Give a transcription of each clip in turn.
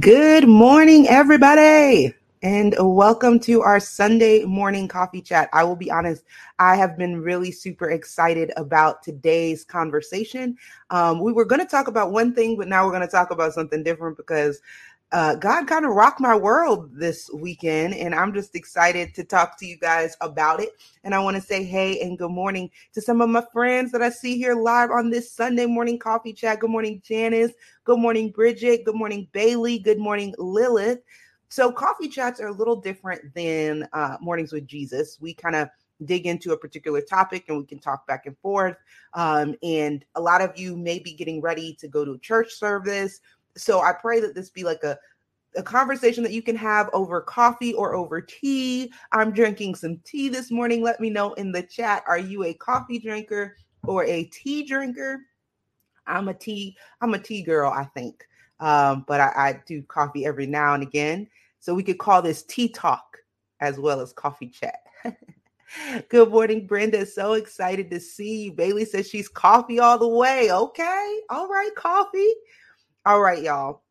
Good morning, everybody, and welcome to our Sunday morning coffee chat. I will be honest, I have been really super excited about today's conversation. Um, we were going to talk about one thing, but now we're going to talk about something different because uh, God kind of rocked my world this weekend, and I'm just excited to talk to you guys about it. And I want to say hey and good morning to some of my friends that I see here live on this Sunday morning coffee chat. Good morning, Janice. Good morning, Bridget. Good morning, Bailey. Good morning, Lilith. So, coffee chats are a little different than uh, mornings with Jesus. We kind of dig into a particular topic and we can talk back and forth. Um, and a lot of you may be getting ready to go to a church service so I pray that this be like a a conversation that you can have over coffee or over tea. I'm drinking some tea this morning. Let me know in the chat. Are you a coffee drinker or a tea drinker? I'm a tea, I'm a tea girl, I think. Um, but I, I do coffee every now and again. So we could call this tea talk as well as coffee chat. Good morning, Brenda. So excited to see you. Bailey says she's coffee all the way. Okay. All right, coffee. All right, y'all.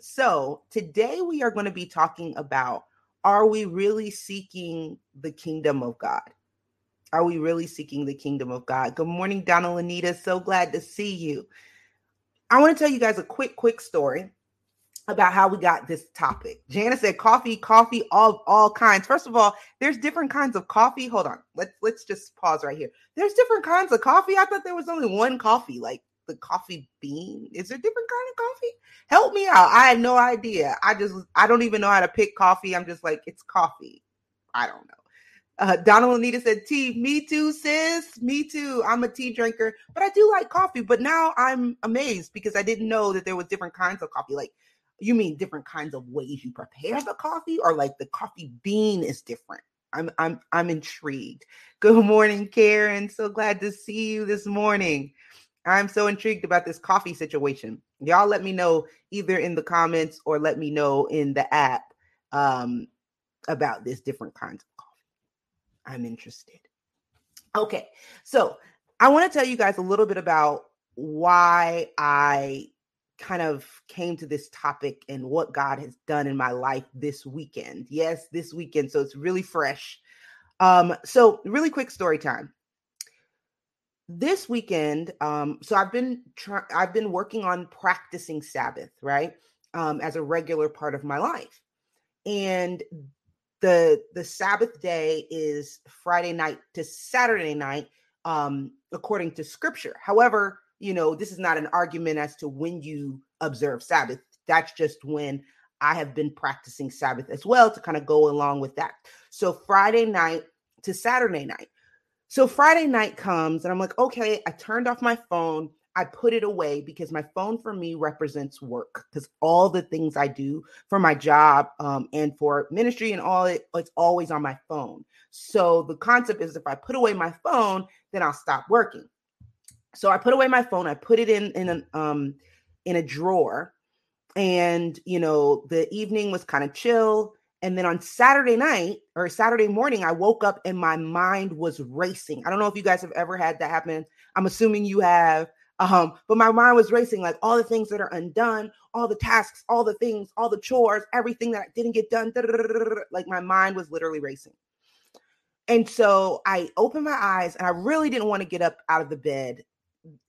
So today we are going to be talking about are we really seeking the kingdom of God? Are we really seeking the kingdom of God? Good morning, Donald Anita. So glad to see you. I want to tell you guys a quick, quick story about how we got this topic. Janice said coffee, coffee, all all kinds. First of all, there's different kinds of coffee. Hold on. Let's let's just pause right here. There's different kinds of coffee. I thought there was only one coffee. Like the coffee bean? Is there different kind of coffee? Help me out. I had no idea. I just I don't even know how to pick coffee. I'm just like it's coffee. I don't know. Uh, Donald Anita said tea. Me too, sis. Me too. I'm a tea drinker, but I do like coffee. But now I'm amazed because I didn't know that there was different kinds of coffee. Like you mean different kinds of ways you prepare the coffee, or like the coffee bean is different. I'm I'm I'm intrigued. Good morning, Karen. So glad to see you this morning. I'm so intrigued about this coffee situation. Y'all let me know either in the comments or let me know in the app um, about this different kinds of coffee. I'm interested. Okay, so I want to tell you guys a little bit about why I kind of came to this topic and what God has done in my life this weekend. Yes, this weekend. So it's really fresh. Um, so really quick story time this weekend um so i've been i've been working on practicing sabbath right um as a regular part of my life. And the the sabbath day is friday night to saturday night um according to scripture. However you know this is not an argument as to when you observe sabbath. That's just when i have been practicing sabbath as well to kind of go along with that. So friday night to saturday night so Friday night comes and I'm like, okay, I turned off my phone. I put it away because my phone for me represents work because all the things I do for my job um, and for ministry and all it, it's always on my phone. So the concept is if I put away my phone, then I'll stop working. So I put away my phone. I put it in in an um in a drawer, and you know the evening was kind of chill. And then on Saturday night or Saturday morning, I woke up and my mind was racing. I don't know if you guys have ever had that happen. I'm assuming you have. Um, but my mind was racing, like all the things that are undone, all the tasks, all the things, all the chores, everything that didn't get done. Like my mind was literally racing. And so I opened my eyes and I really didn't want to get up out of the bed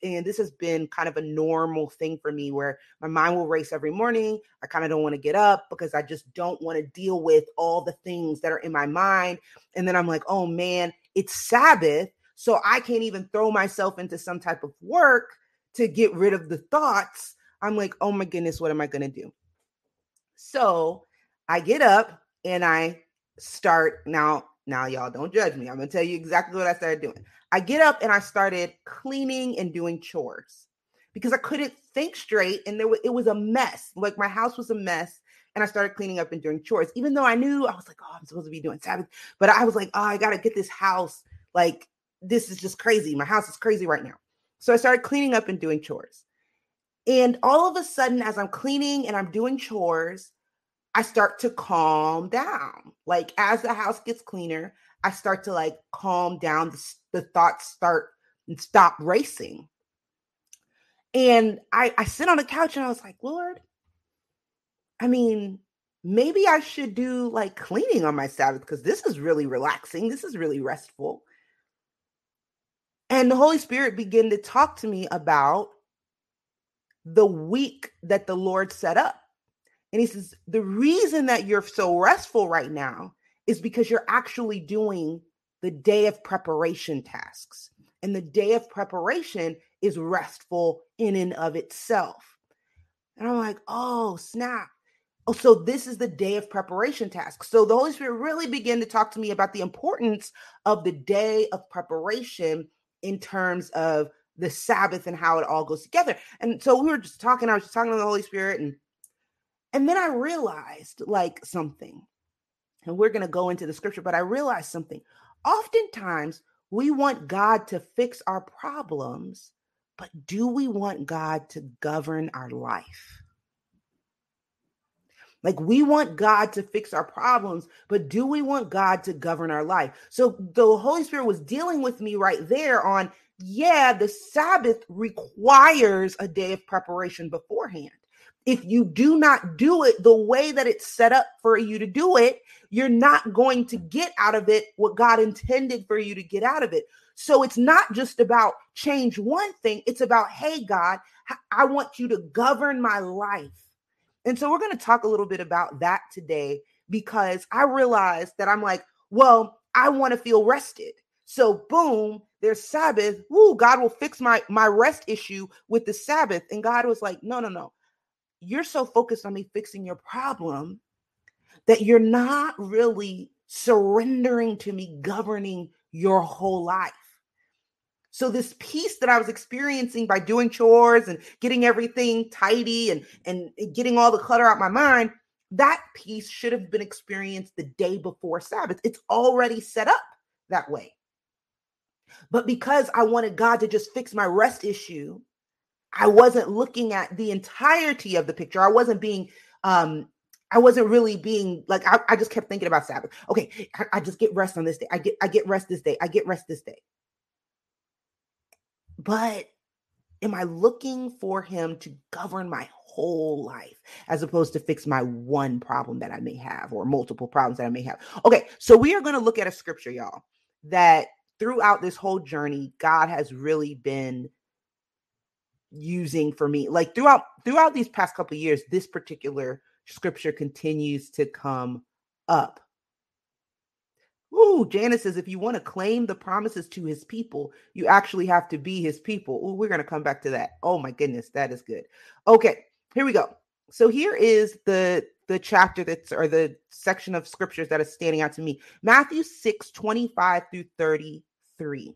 and this has been kind of a normal thing for me where my mind will race every morning. I kind of don't want to get up because I just don't want to deal with all the things that are in my mind. And then I'm like, oh man, it's Sabbath. So I can't even throw myself into some type of work to get rid of the thoughts. I'm like, oh my goodness, what am I going to do? So I get up and I start now. Now, y'all don't judge me. I'm going to tell you exactly what I started doing. I get up and I started cleaning and doing chores because I couldn't think straight and there was, it was a mess. Like my house was a mess and I started cleaning up and doing chores. Even though I knew I was like, oh, I'm supposed to be doing Sabbath, but I was like, oh, I got to get this house. Like this is just crazy. My house is crazy right now. So I started cleaning up and doing chores. And all of a sudden, as I'm cleaning and I'm doing chores, I start to calm down. Like as the house gets cleaner, I start to like calm down. The, the thoughts start and stop racing. And I, I sit on the couch and I was like, Lord, I mean, maybe I should do like cleaning on my Sabbath because this is really relaxing. This is really restful. And the Holy Spirit began to talk to me about the week that the Lord set up. And he says, The reason that you're so restful right now is because you're actually doing the day of preparation tasks. And the day of preparation is restful in and of itself. And I'm like, oh, snap. Oh, so this is the day of preparation task. So the Holy Spirit really began to talk to me about the importance of the day of preparation in terms of the Sabbath and how it all goes together. And so we were just talking, I was just talking to the Holy Spirit and and then I realized like something. And we're going to go into the scripture, but I realized something. Oftentimes we want God to fix our problems, but do we want God to govern our life? Like we want God to fix our problems, but do we want God to govern our life? So the Holy Spirit was dealing with me right there on, yeah, the Sabbath requires a day of preparation beforehand. If you do not do it the way that it's set up for you to do it, you're not going to get out of it what God intended for you to get out of it. So it's not just about change one thing, it's about, hey, God, I want you to govern my life. And so we're going to talk a little bit about that today because I realized that I'm like, well, I want to feel rested. So boom, there's Sabbath. Woo, God will fix my my rest issue with the Sabbath. And God was like, no, no, no. You're so focused on me fixing your problem that you're not really surrendering to me governing your whole life. So this peace that I was experiencing by doing chores and getting everything tidy and and getting all the clutter out my mind, that peace should have been experienced the day before Sabbath. It's already set up that way. But because I wanted God to just fix my rest issue, I wasn't looking at the entirety of the picture. I wasn't being um I wasn't really being like I, I just kept thinking about Sabbath. Okay, I, I just get rest on this day. I get I get rest this day. I get rest this day. But am I looking for him to govern my whole life as opposed to fix my one problem that I may have or multiple problems that I may have? Okay, so we are going to look at a scripture, y'all, that throughout this whole journey, God has really been using for me. Like throughout throughout these past couple years, this particular scripture continues to come up. Ooh, Janice says if you want to claim the promises to his people, you actually have to be his people. Ooh, we're going to come back to that. Oh my goodness, that is good. Okay, here we go. So here is the the chapter that's or the section of scriptures that is standing out to me. Matthew 6, 25 through 33.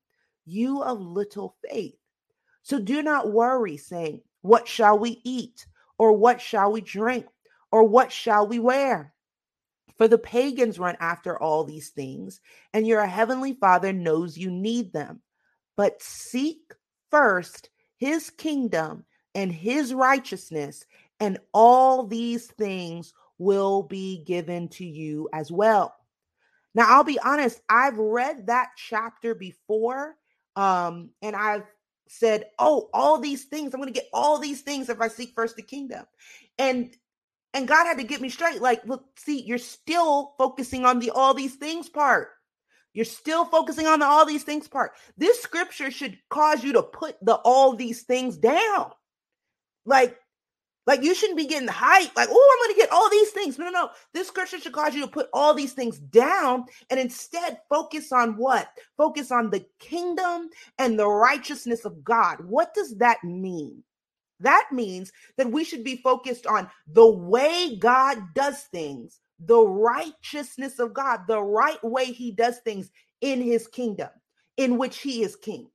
you of little faith? So do not worry, saying, What shall we eat? Or what shall we drink? Or what shall we wear? For the pagans run after all these things, and your heavenly Father knows you need them. But seek first his kingdom and his righteousness, and all these things will be given to you as well. Now, I'll be honest, I've read that chapter before, um, and I've said, Oh, all these things, I'm going to get all these things if I seek first the kingdom. And and God had to get me straight. Like, look, see, you're still focusing on the all these things part. You're still focusing on the all these things part. This scripture should cause you to put the all these things down. Like, Like you shouldn't be getting hype, like, oh, I'm gonna get all these things. No, no, no. This scripture should cause you to put all these things down and instead focus on what? Focus on the kingdom and the righteousness of God. What does that mean? That means that we should be focused on the way God does things, the righteousness of God, the right way he does things in his kingdom, in which he is king.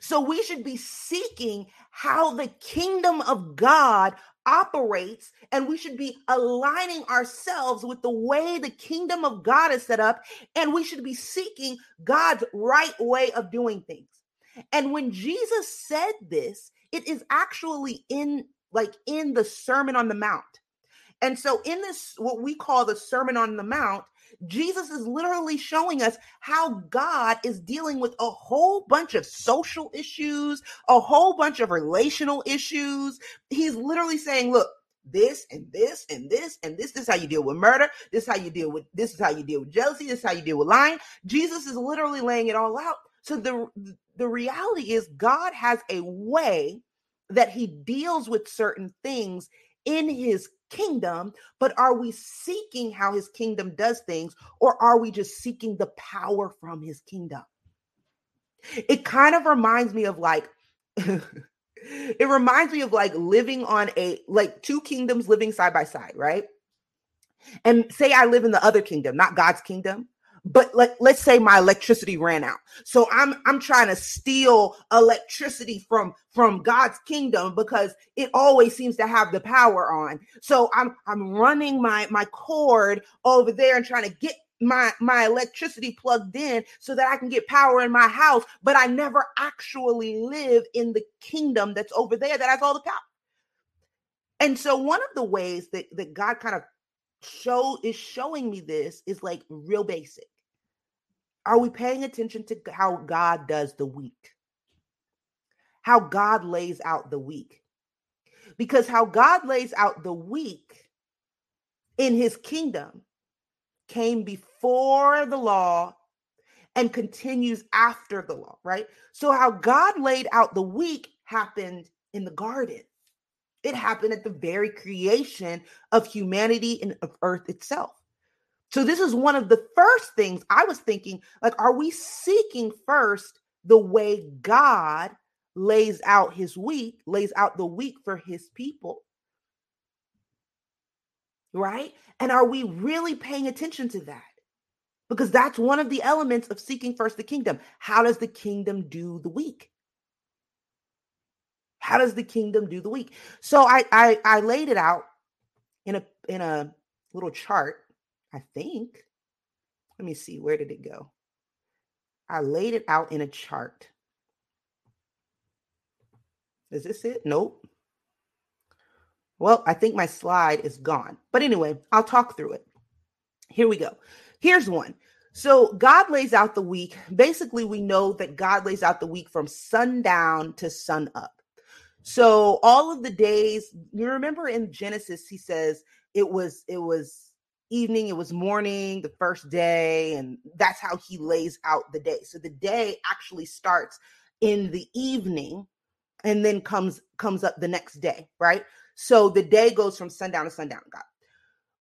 So we should be seeking how the kingdom of God operates, and we should be aligning ourselves with the way the kingdom of God is set up, and we should be seeking God's right way of doing things. And when Jesus said this, it is actually in like in the Sermon on the Mount. And so in this what we call the Sermon on the Mount, Jesus is literally showing us how God is dealing with a whole bunch of social issues, a whole bunch of relational issues. He's literally saying, look, this and this and this and this. This is how you deal with murder. This is how you deal with this is how you deal with jealousy. This is how you deal with lying. Jesus is literally laying it all out. So the the reality is God has a way that he deals with certain things in his kingdom, but are we seeking how his kingdom does things, or are we just seeking the power from his kingdom? It kind of reminds me of like, it reminds me of like living on a like two kingdoms living side by side, right? And say I live in the other kingdom, not God's kingdom, but let, let's say my electricity ran out so i'm i'm trying to steal electricity from from god's kingdom because it always seems to have the power on so i'm i'm running my my cord over there and trying to get my my electricity plugged in so that I can get power in my house, but I never actually live in the kingdom that's over there that has all the power. And so one of the ways that that God kind of show is showing me this is like real basic. Are we paying attention to how God does the week? How God lays out the week? Because how God lays out the week in his kingdom came before the law and continues after the law, right? So, how God laid out the week happened in the garden. It happened at the very creation of humanity and of earth itself. So this is one of the first things I was thinking like are we seeking first the way God lays out his week, lays out the week for his people? Right? And are we really paying attention to that? Because that's one of the elements of seeking first the kingdom. How does the kingdom do the week? How does the kingdom do the week? So I I, I laid it out in a in a little chart I think. Let me see, where did it go? I laid it out in a chart. Is this it? Nope. Well, I think my slide is gone. But anyway, I'll talk through it. Here we go. Here's one. So God lays out the week. Basically, we know that God lays out the week from sundown to sun up. So all of the days, you remember in Genesis, he says it was it was evening, it was morning, the first day, and that's how he lays out the day. So the day actually starts in the evening and then comes comes up the next day, right? So the day goes from sundown to sundown, God.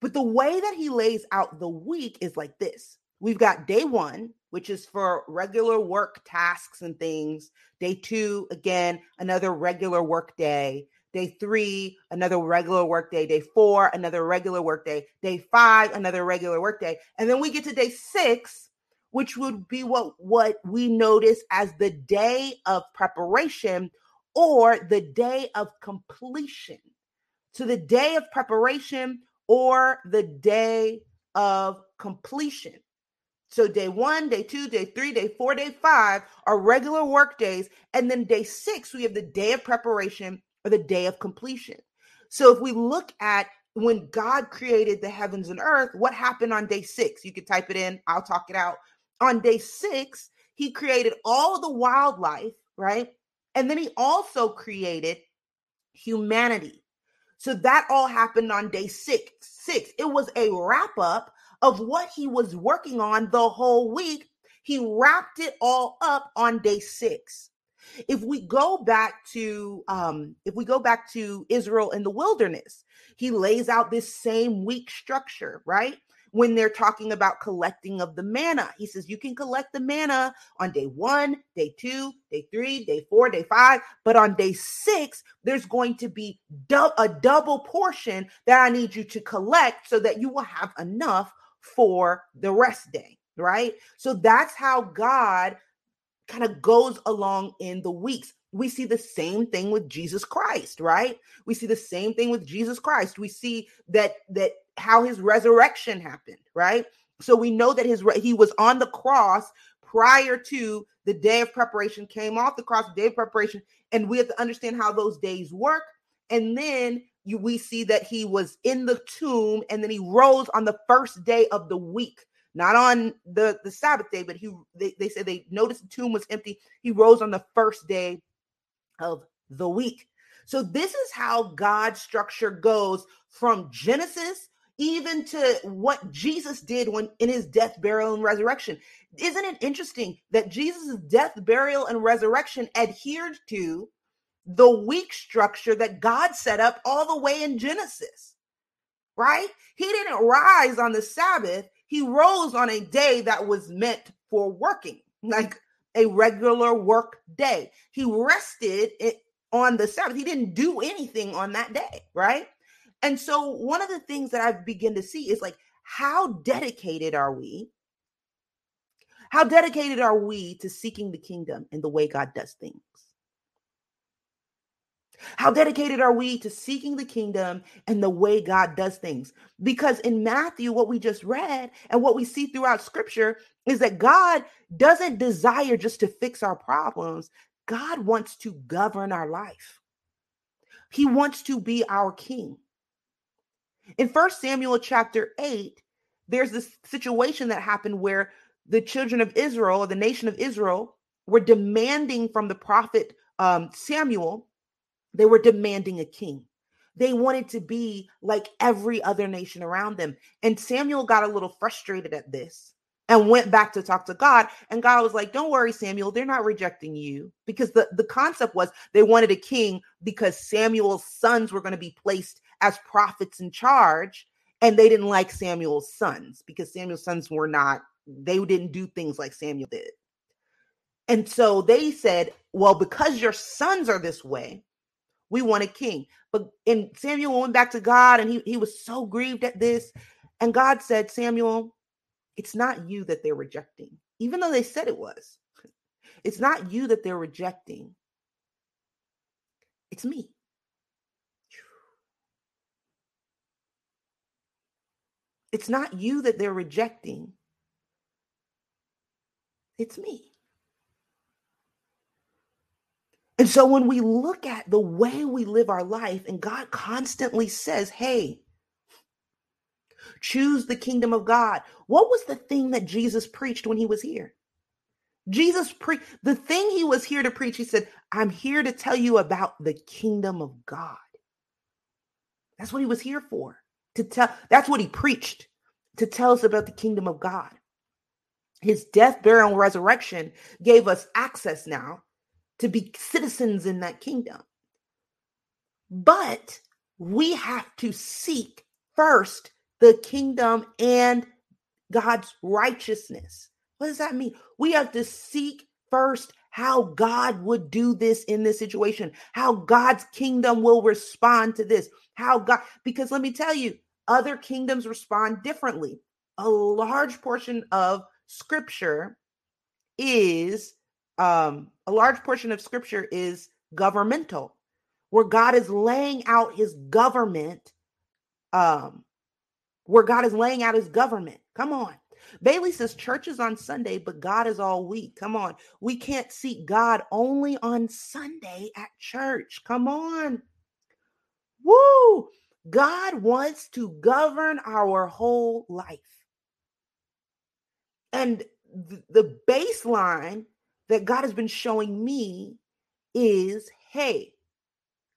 But the way that he lays out the week is like this. We've got day 1, which is for regular work tasks and things. Day 2, again, another regular work day. Day three, another regular work day. Four, another regular work day. Five, another regular work day. And then we get to day six, which would be what, what we notice as the day of preparation or the day of completion. So the day of preparation or the day of completion. So day one, day two, day three, day four, day five are regular work days. And then day six, we have the day of preparation or the day of completion. So if we look at when God created the heavens and earth, what happened on day six? You can type it in, I'll talk it out. On day six, he created all the wildlife, right? And then he also created humanity. So that all happened on day six. Six. It was a wrap up of what he was working on the whole week. He wrapped it all up on day six. If we go back to um, if we go back to Israel in the wilderness, he lays out this same week structure, right? when they're talking about collecting of the manna. He says you can collect the manna on day one, day two, day three, day four, day five, but on day six, there's going to be du- a double portion that I need you to collect so that you will have enough for the rest day, right? So that's how God kind of goes along in the weeks. We see the same thing with Jesus Christ, right? We see the same thing with Jesus Christ. We see that that how his resurrection happened, right? So we know that his he was on the cross prior to the day of preparation, came off the cross, day of preparation, and we have to understand how those days work. And then you, we see that he was in the tomb, and then he rose on the first day of the week, not on the the Sabbath day, but he they, they said they noticed the tomb was empty. He rose on the first day of the week. So this is how God's structure goes from Genesis even to what Jesus did when in his death, burial, and resurrection. Isn't it interesting that Jesus' death, burial, and resurrection adhered to the week structure that God set up all the way in Genesis? Right? He didn't rise on the Sabbath, he rose on a day that was meant for working, like a regular work day. He rested on the Sabbath. He didn't do anything on that day, right? And so one of the things that I begin to see is like, how dedicated are we? How dedicated are we to seeking the kingdom in the way God does things? How dedicated are we to seeking the kingdom and the way God does things? Because in Matthew, what we just read and what we see throughout scripture is that God doesn't desire just to fix our problems, God wants to govern our life. He wants to be our king. In First Samuel chapter 8, there's this situation that happened where the children of Israel, or the nation of Israel, were demanding from the prophet um, Samuel, they were demanding a king. They wanted to be like every other nation around them. And Samuel got a little frustrated at this and went back to talk to God. And God was like, Don't worry, Samuel, they're not rejecting you. Because the, the concept was they wanted a king because Samuel's sons were going to be placed as prophets in charge. And they didn't like Samuel's sons because Samuel's sons were not, they didn't do things like Samuel did. And so they said, Well, because your sons are this way, we want a king. But and Samuel went back to God and he, he was so grieved at this. And God said, Samuel, it's not you that they're rejecting, even though they said it was. It's not you that they're rejecting, it's me. It's not you that they're rejecting, it's me. And so when we look at the way we live our life, and God constantly says, Hey, Choose the kingdom of God. What was the thing that Jesus preached when he was here? Jesus pre the thing he was here to preach, he said, I'm here to tell you about the kingdom of God. That's what he was here for. To tell that's what he preached, to tell us about the kingdom of God. His death, burial, and resurrection gave us access now to be citizens in that kingdom. But we have to seek first the kingdom and God's righteousness. What does that mean? We have to seek first how God would do this in this situation, how God's kingdom will respond to this, how God, because let me tell you, other kingdoms respond differently. A large portion of scripture is, um, a large portion of scripture is governmental, where God is laying out his government um, where God is laying out his government. Come on. Bailey says church is on Sunday, but God is all week. Come on. We can't seek God only on Sunday at church. Come on. Woo! God wants to govern our whole life. And the baseline that God has been showing me is hey,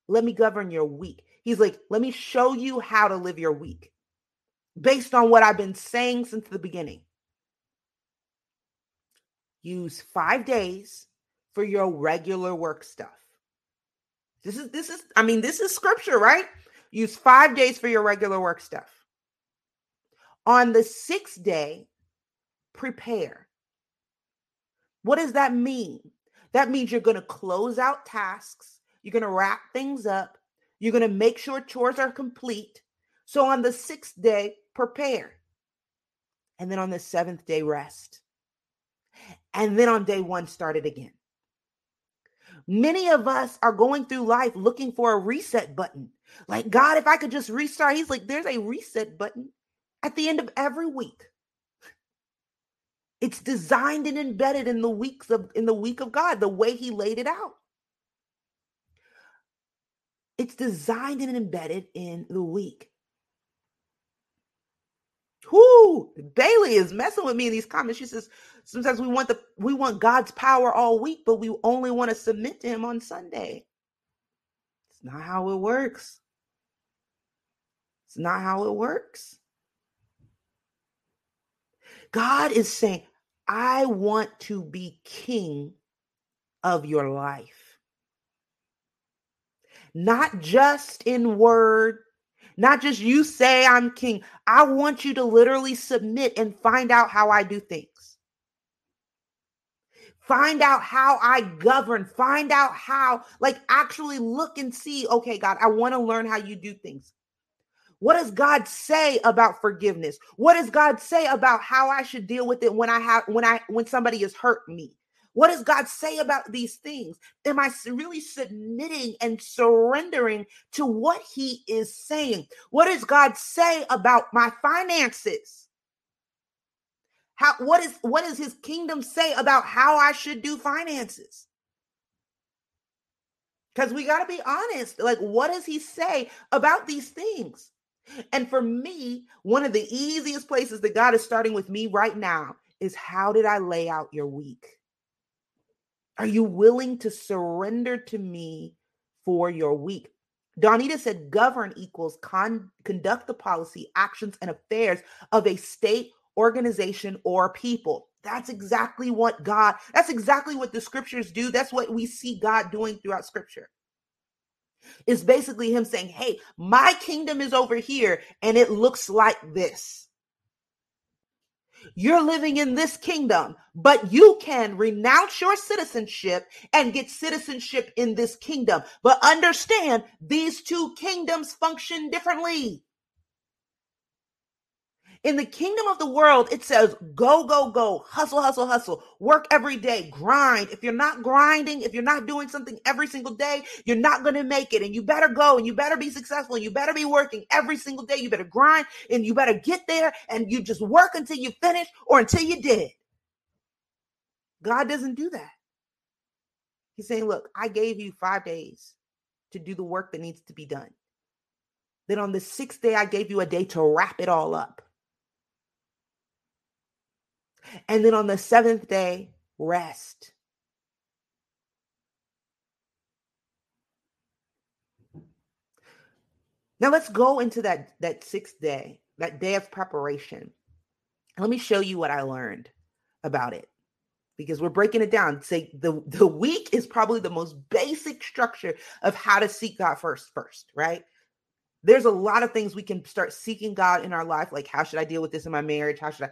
let me govern your week. He's like, let me show you how to live your week based on what I've been saying since the beginning. Use five days for your regular work stuff. This is this is I mean this is scripture, right? Use 5 days for your regular work stuff. On the 6th day, prepare. What does that mean? That means you're going to close out tasks, you're going to wrap things up, you're going to make sure chores are complete. So on the 6th day, prepare. And then on the 7th day, rest. And then on day 1 start it again. Many of us are going through life looking for a reset button. Like, God, if I could just restart, He's like, there's a reset button at the end of every week. It's designed and embedded in the weeks of in the week of God, the way He laid it out. It's designed and embedded in the week. Whoo, Bailey is messing with me in these comments. She says sometimes we want the we want God's power all week, but we only want to submit to him on Sunday. It's not how it works. It's not how it works. God is saying, I want to be king of your life. Not just in word, not just you say I'm king. I want you to literally submit and find out how I do things. Find out how I govern. Find out how, like, actually look and see, okay, God, I want to learn how you do things. What does God say about forgiveness? What does God say about how I should deal with it when I have when I when somebody has hurt me? What does God say about these things? Am I really submitting and surrendering to what He is saying? What does God say about my finances? How what is what does his kingdom say about how I should do finances? Because we got to be honest. Like, what does he say about these things? And for me, one of the easiest places that God is starting with me right now is how did I lay out your week? Are you willing to surrender to me for your week? Donita said, govern equals con- conduct the policy, actions, and affairs of a state, organization, or people. That's exactly what God, that's exactly what the scriptures do. That's what we see God doing throughout scripture. It's basically Him saying, Hey, my kingdom is over here and it looks like this. You're living in this kingdom, but you can renounce your citizenship and get citizenship in this kingdom. But understand these two kingdoms function differently. In the kingdom of the world, it says go, go, go, hustle, hustle, hustle, work every day, grind. If you're not grinding, if you're not doing something every single day, you're not going to make it. And you better go and you better be successful. And you better be working every single day. You better grind and you better get there and you just work until you finish or until you did. God doesn't do that. He's saying, look, I gave you five days to do the work that needs to be done. Then on the sixth day, I gave you a day to wrap it all up. And then on the seventh day, rest. Now let's go into that that sixth day, that day of preparation. Let me show you what I learned about it because we're breaking it down. Say the the week is probably the most basic structure of how to seek God first first, right? There's a lot of things we can start seeking God in our life like how should I deal with this in my marriage? How should I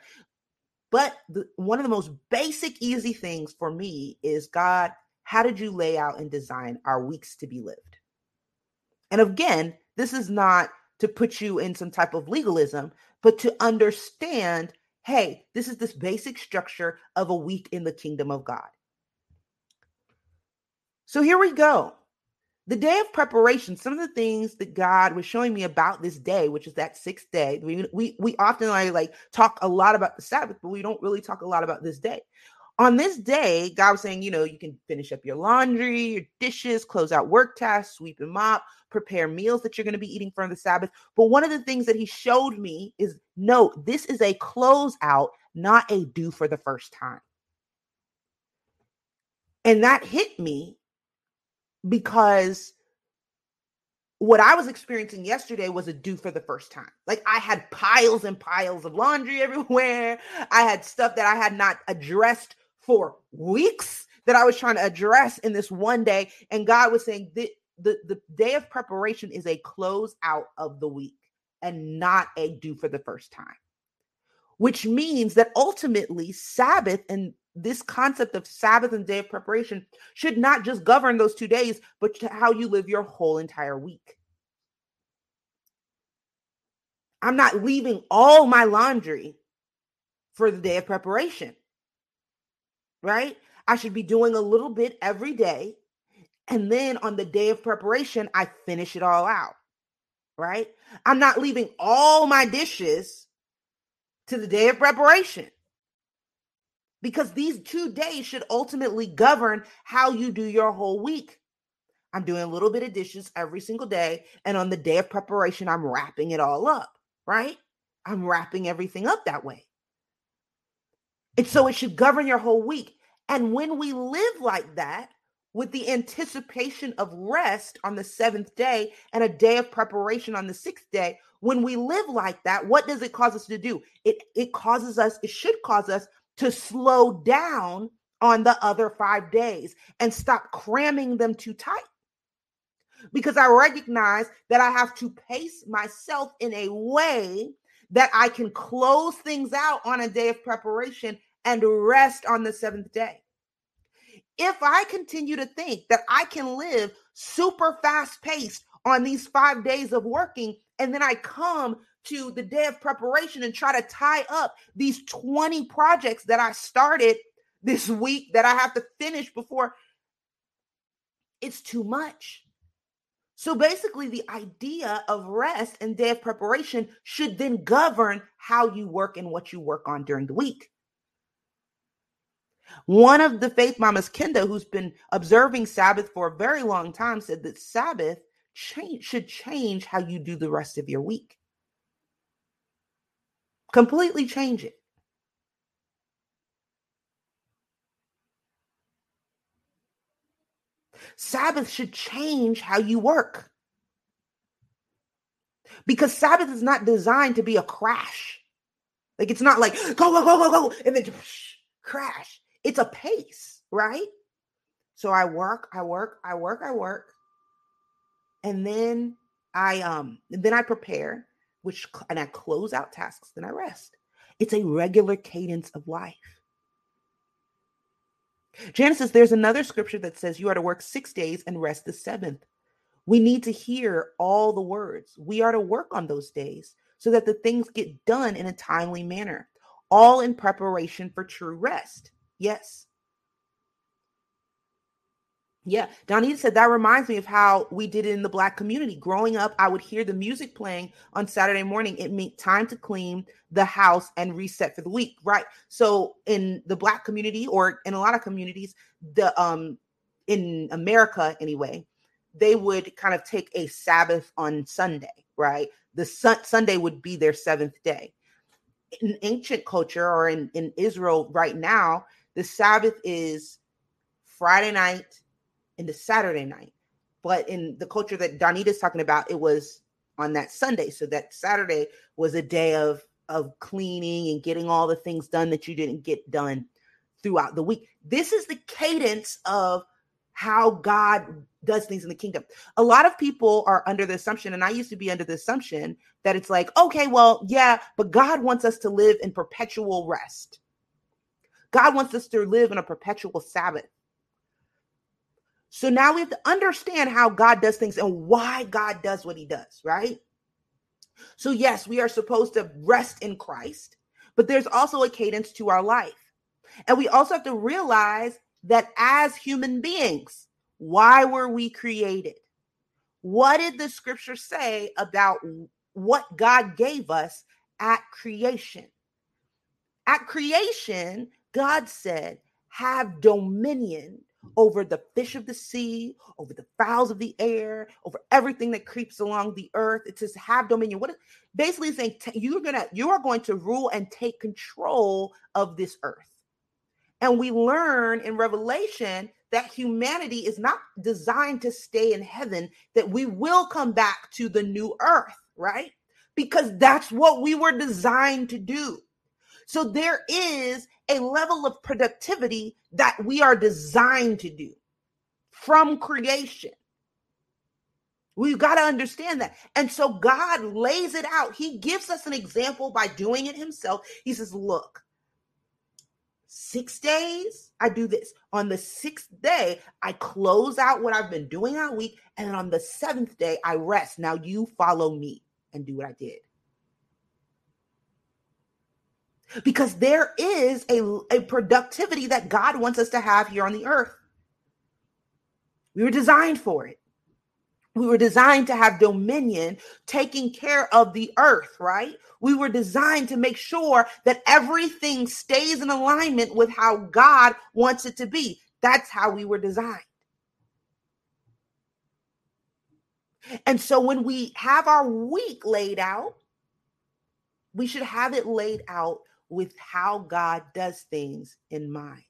but the, one of the most basic, easy things for me is God, how did you lay out and design our weeks to be lived? And again, this is not to put you in some type of legalism, but to understand hey, this is this basic structure of a week in the kingdom of God. So here we go the day of preparation some of the things that god was showing me about this day which is that sixth day we we, we often like, like talk a lot about the sabbath but we don't really talk a lot about this day. On this day god was saying you know you can finish up your laundry your dishes close out work tasks sweep and mop prepare meals that you're going to be eating for the sabbath. But one of the things that he showed me is no this is a close out not a do for the first time. And that hit me because what I was experiencing yesterday was a do for the first time. Like I had piles and piles of laundry everywhere. I had stuff that I had not addressed for weeks that I was trying to address in this one day. And God was saying the, the, the day of preparation is a close out of the week and not a do for the first time, which means that ultimately Sabbath and this concept of Sabbath and day of preparation should not just govern those two days, but to how you live your whole entire week. I'm not leaving all my laundry for the day of preparation, right? I should be doing a little bit every day. And then on the day of preparation, I finish it all out, right? I'm not leaving all my dishes to the day of preparation because these two days should ultimately govern how you do your whole week. I'm doing a little bit of dishes every single day. And on the day of preparation, I'm wrapping it all up, right? I'm wrapping everything up that way. And so it should govern your whole week. And when we live like that, with the anticipation of rest on the seventh day and a day of preparation on the sixth day, when we live like that, what does it cause us to do? It it causes us, it should cause us to slow down on the other five days and stop cramming them too tight. Because I recognize that I have to pace myself in a way that I can close things out on a day of preparation and rest on the seventh day. If I continue to think that I can live super fast paced on these five days of working, and then I come to the day of preparation and try to tie up these 20 projects that I started this week that I have to finish before it's too much. So basically, the idea of rest and day of preparation should then govern how you work and what you work on during the week. One of the faith mamas, Kenda, who's been observing Sabbath for a very long time, said that Sabbath change, should change how you do the rest of your week. Completely change it. Sabbath should change how you work. Because Sabbath is not designed to be a crash. Like it's not like go, go, go, go, go, and then crash. It's a pace, right? So I work, I work, I work, I work. And then I um then I prepare which and I close out tasks, then I rest. It's a regular cadence of life. Janice says there's another scripture that says you are to work six days and rest the seventh. We need to hear all the words. We are to work on those days so that the things get done in a timely manner, all in preparation for true rest. Yes. Yeah, Donita said that reminds me of how we did it in the black community. Growing up, I would hear the music playing on Saturday morning. It meant time to clean the house and reset for the week, right? So in the black community or in a lot of communities, the um in America anyway, they would kind of take a Sabbath on Sunday, right? The sun- Sunday would be their seventh day. In ancient culture or in, in Israel right now, the Sabbath is Friday night into Saturday night. But in the culture that Donita's talking about, it was on that Sunday. So that Saturday was a day of of cleaning and getting all the things done that you didn't get done throughout the week. This is the cadence of how God does things in the kingdom. A lot of people are under the assumption, and I used to be under the assumption that it's like, okay, well, yeah, but God wants us to live in perpetual rest. God wants us to live in a perpetual Sabbath. So now we have to understand how God does things and why God does what he does, right? So, yes, we are supposed to rest in Christ, but there's also a cadence to our life. And we also have to realize that as human beings, why were we created? What did the scripture say about what God gave us at creation? At creation, God said, have dominion over the fish of the sea, over the fowls of the air, over everything that creeps along the earth. It says have dominion. What basically saying you're gonna you are going to rule and take control of this earth. And we learn in Revelation that humanity is not designed to stay in heaven, that we will come back to the new earth, right? Because that's what we were designed to do. So there is a level of productivity that we are designed to do from creation. We've got to understand that. And so God lays it out. He gives us an example by doing it himself. He says, Look, six days, I do this. On the sixth day, I close out what I've been doing all week. And on the seventh day, I rest. Now you follow me and do what I did. Because there is a, a productivity that God wants us to have here on the earth. We were designed for it. We were designed to have dominion, taking care of the earth, right? We were designed to make sure that everything stays in alignment with how God wants it to be. That's how we were designed. And so when we have our week laid out, we should have it laid out with how God does things in mind.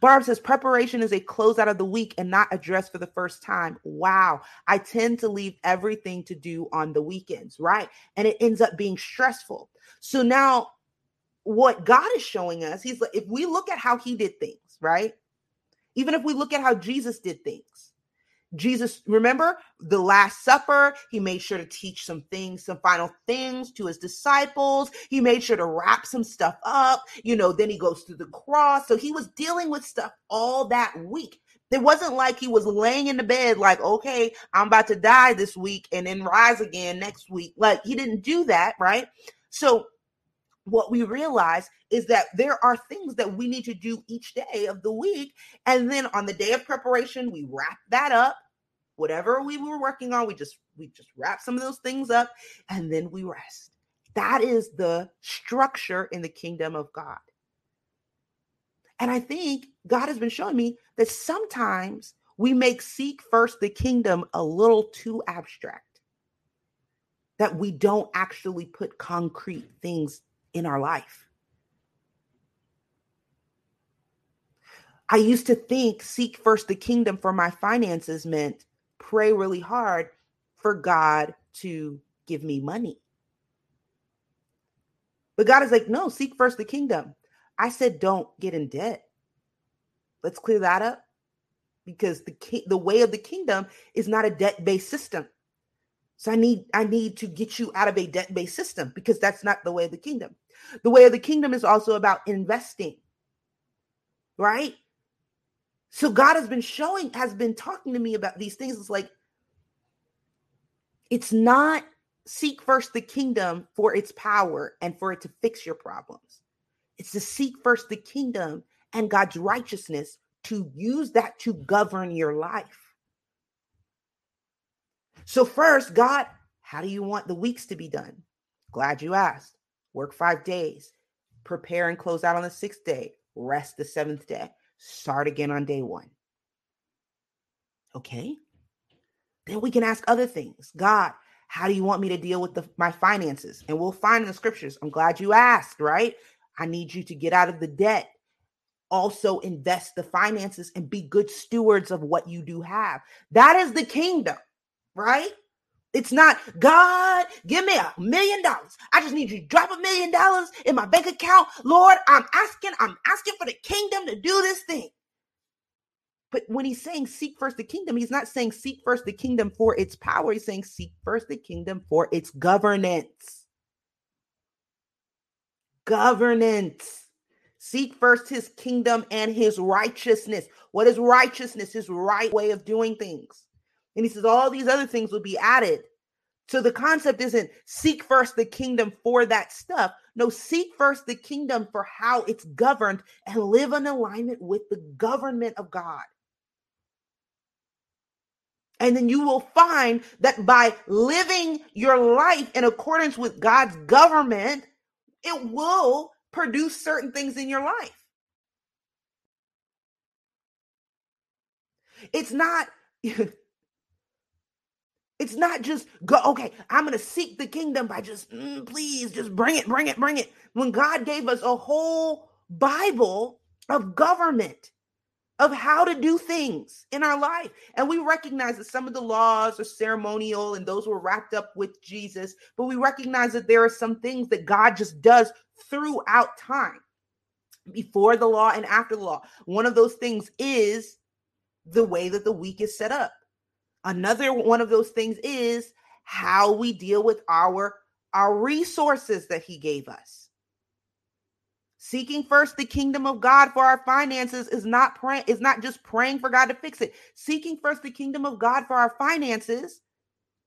Barb says preparation is a closeout of the week and not addressed for the first time. Wow. I tend to leave everything to do on the weekends, right? And it ends up being stressful. So now what God is showing us, he's like, if we look at how he did things, right? Even if we look at how Jesus did things, Jesus, remember the Last Supper, he made sure to teach some things, some final things to his disciples. He made sure to wrap some stuff up. You know, then he goes to the cross. So he was dealing with stuff all that week. It wasn't like he was laying in the bed, like, okay, I'm about to die this week and then rise again next week. Like, he didn't do that, right? So, what we realize is that there are things that we need to do each day of the week. And then on the day of preparation, we wrap that up whatever we were working on we just we just wrap some of those things up and then we rest. That is the structure in the kingdom of god. And i think god has been showing me that sometimes we make seek first the kingdom a little too abstract that we don't actually put concrete things in our life. I used to think seek first the kingdom for my finances meant pray really hard for God to give me money. But God is like, no, seek first the kingdom. I said, don't get in debt. Let's clear that up because the ki- the way of the kingdom is not a debt-based system. So I need I need to get you out of a debt-based system because that's not the way of the kingdom. The way of the kingdom is also about investing. Right? So God has been showing, has been talking to me about these things. It's like, it's not seek first the kingdom for its power and for it to fix your problems. It's to seek first the kingdom and God's righteousness to use that to govern your life. So, first, God, how do you want the weeks to be done? Glad you asked. Work five days, prepare and close out on the sixth day, rest the seventh day. Start again on day one. Okay. Then we can ask other things. God, how do you want me to deal with the, my finances? And we'll find in the scriptures. I'm glad you asked, right? I need you to get out of the debt. Also, invest the finances and be good stewards of what you do have. That is the kingdom, right? It's not God, give me a million dollars. I just need you to drop a million dollars in my bank account. Lord, I'm asking, I'm asking for the kingdom to do this thing. But when he's saying seek first the kingdom, he's not saying seek first the kingdom for its power. He's saying seek first the kingdom for its governance. Governance. Seek first his kingdom and his righteousness. What is righteousness? His right way of doing things. And he says all these other things will be added. So the concept isn't seek first the kingdom for that stuff. No, seek first the kingdom for how it's governed and live in alignment with the government of God. And then you will find that by living your life in accordance with God's government, it will produce certain things in your life. It's not It's not just go, okay, I'm going to seek the kingdom by just, mm, please, just bring it, bring it, bring it. When God gave us a whole Bible of government, of how to do things in our life. And we recognize that some of the laws are ceremonial and those were wrapped up with Jesus, but we recognize that there are some things that God just does throughout time. before the law and after the law. One of those things is the way that the week is set up. Another one of those things is how we deal with our our resources that he gave us. Seeking first the kingdom of God for our finances is not praying is not just praying for God to fix it. Seeking first the kingdom of God for our finances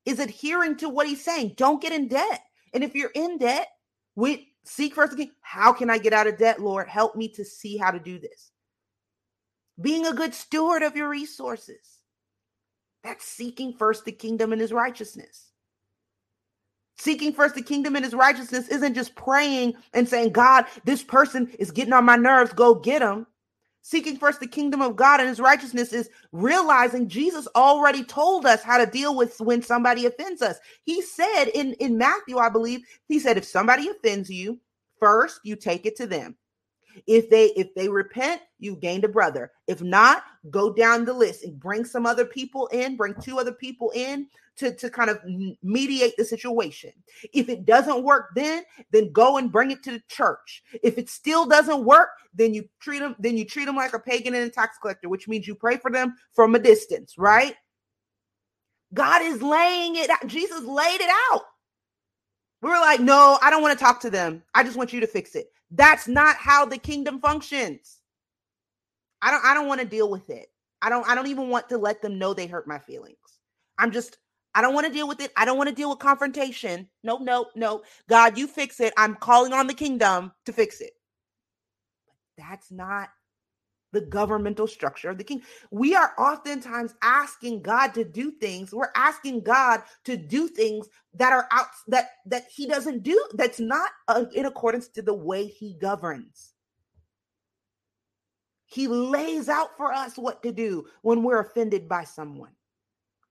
is adhering to what he's saying. Don't get in debt. And if you're in debt, we seek first the king. How can I get out of debt, Lord? Help me to see how to do this. Being a good steward of your resources. That's seeking first the kingdom and his righteousness. Seeking first the kingdom and his righteousness isn't just praying and saying, God, this person is getting on my nerves, go get him. Seeking first the kingdom of God and his righteousness is realizing Jesus already told us how to deal with when somebody offends us. He said in, in Matthew, I believe, he said, if somebody offends you, first you take it to them. If they if they repent, you've gained a brother. If not, go down the list and bring some other people in, bring two other people in to, to kind of mediate the situation. If it doesn't work then, then go and bring it to the church. If it still doesn't work, then you treat them, then you treat them like a pagan and a tax collector, which means you pray for them from a distance, right? God is laying it out. Jesus laid it out. We were like, no, I don't want to talk to them. I just want you to fix it. That's not how the kingdom functions. I don't I don't want to deal with it. I don't I don't even want to let them know they hurt my feelings. I'm just I don't want to deal with it. I don't want to deal with confrontation. No, no, no. God, you fix it. I'm calling on the kingdom to fix it. But that's not the governmental structure of the king. We are oftentimes asking God to do things. We're asking God to do things that are out that that he doesn't do that's not uh, in accordance to the way he governs. He lays out for us what to do when we're offended by someone.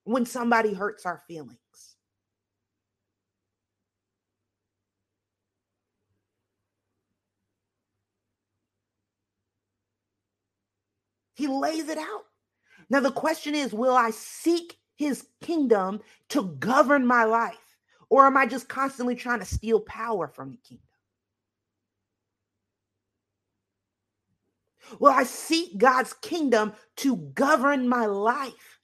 When somebody hurts our feelings. He lays it out. Now, the question is will I seek his kingdom to govern my life? Or am I just constantly trying to steal power from the kingdom? Will I seek God's kingdom to govern my life?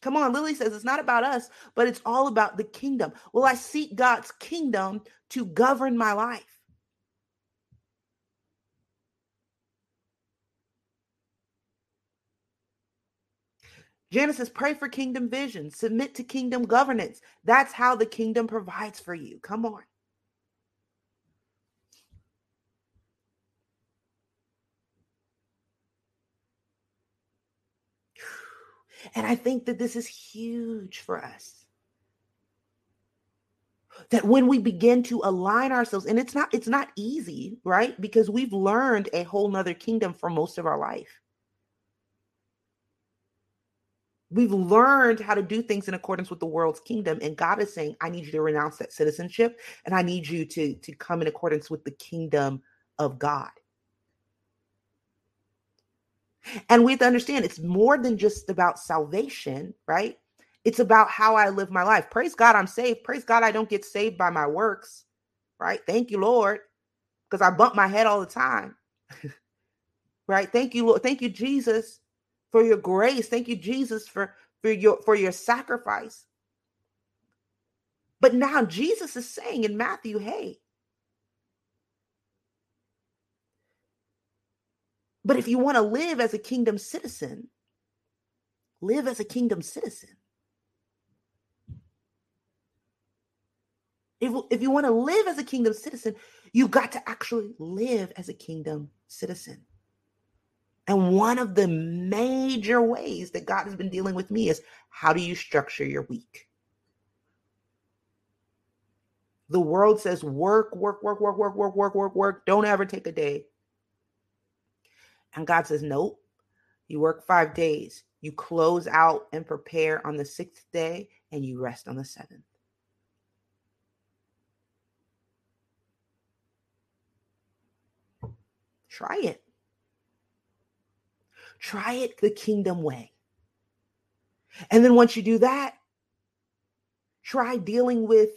Come on, Lily says it's not about us, but it's all about the kingdom. Will I seek God's kingdom to govern my life? Says, pray for kingdom vision, submit to kingdom governance. That's how the kingdom provides for you. Come on. And I think that this is huge for us. That when we begin to align ourselves, and it's not, it's not easy, right? Because we've learned a whole nother kingdom for most of our life. We've learned how to do things in accordance with the world's kingdom. And God is saying, I need you to renounce that citizenship and I need you to, to come in accordance with the kingdom of God. And we have to understand it's more than just about salvation, right? It's about how I live my life. Praise God, I'm saved. Praise God, I don't get saved by my works, right? Thank you, Lord, because I bump my head all the time, right? Thank you, Lord. Thank you, Jesus, for your grace. Thank you, Jesus, for, for your for your sacrifice. But now Jesus is saying in Matthew, hey, but if you want to live as a kingdom citizen, live as a kingdom citizen. If, if you want to live as a kingdom citizen, you've got to actually live as a kingdom citizen. And one of the major ways that God has been dealing with me is how do you structure your week? The world says work, work, work, work, work, work, work, work, work. Don't ever take a day. And God says, nope. You work five days. You close out and prepare on the sixth day, and you rest on the seventh. Try it. Try it the kingdom way. And then once you do that, try dealing with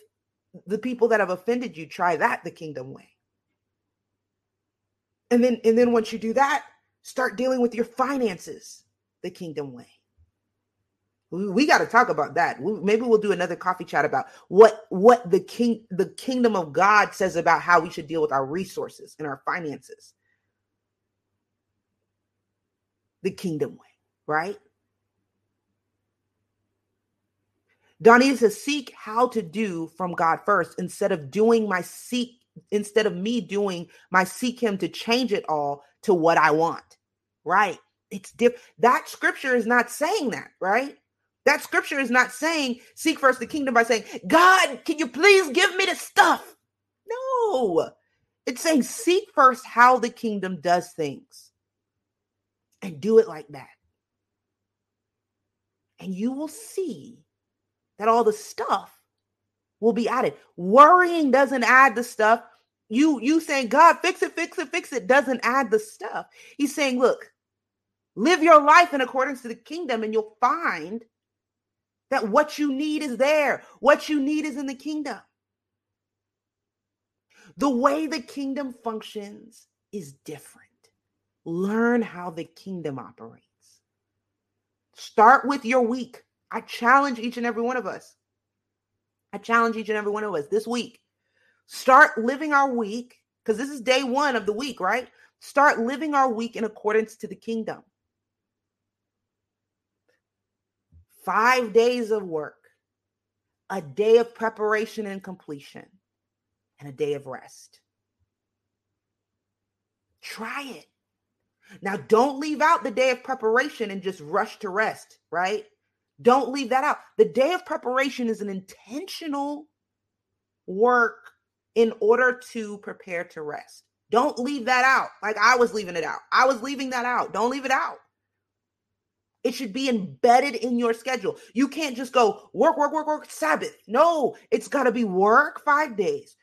the people that have offended you. Try that the kingdom way. And then and then once you do that, start dealing with your finances the kingdom way. We, we got to talk about that. We, maybe we'll do another coffee chat about what what the king the kingdom of God says about how we should deal with our resources and our finances. The kingdom way, right? Donnie is to seek how to do from God first instead of doing my seek, instead of me doing my seek him to change it all to what I want. Right. It's different. That scripture is not saying that, right? That scripture is not saying seek first the kingdom by saying, God, can you please give me the stuff? No. It's saying seek first how the kingdom does things and do it like that. And you will see that all the stuff will be added. Worrying doesn't add the stuff. You you saying God fix it, fix it, fix it doesn't add the stuff. He's saying, look, live your life in accordance to the kingdom, and you'll find that what you need is there. What you need is in the kingdom. The way the kingdom functions is different. Learn how the kingdom operates. Start with your week. I challenge each and every one of us. I challenge each and every one of us this week. Start living our week because this is day one of the week, right? Start living our week in accordance to the kingdom. Five days of work, a day of preparation and completion, and a day of rest. Try it. Now, don't leave out the day of preparation and just rush to rest, right? Don't leave that out. The day of preparation is an intentional work in order to prepare to rest. Don't leave that out. Like I was leaving it out. I was leaving that out. Don't leave it out. It should be embedded in your schedule. You can't just go work, work, work, work, Sabbath. No, it's got to be work five days,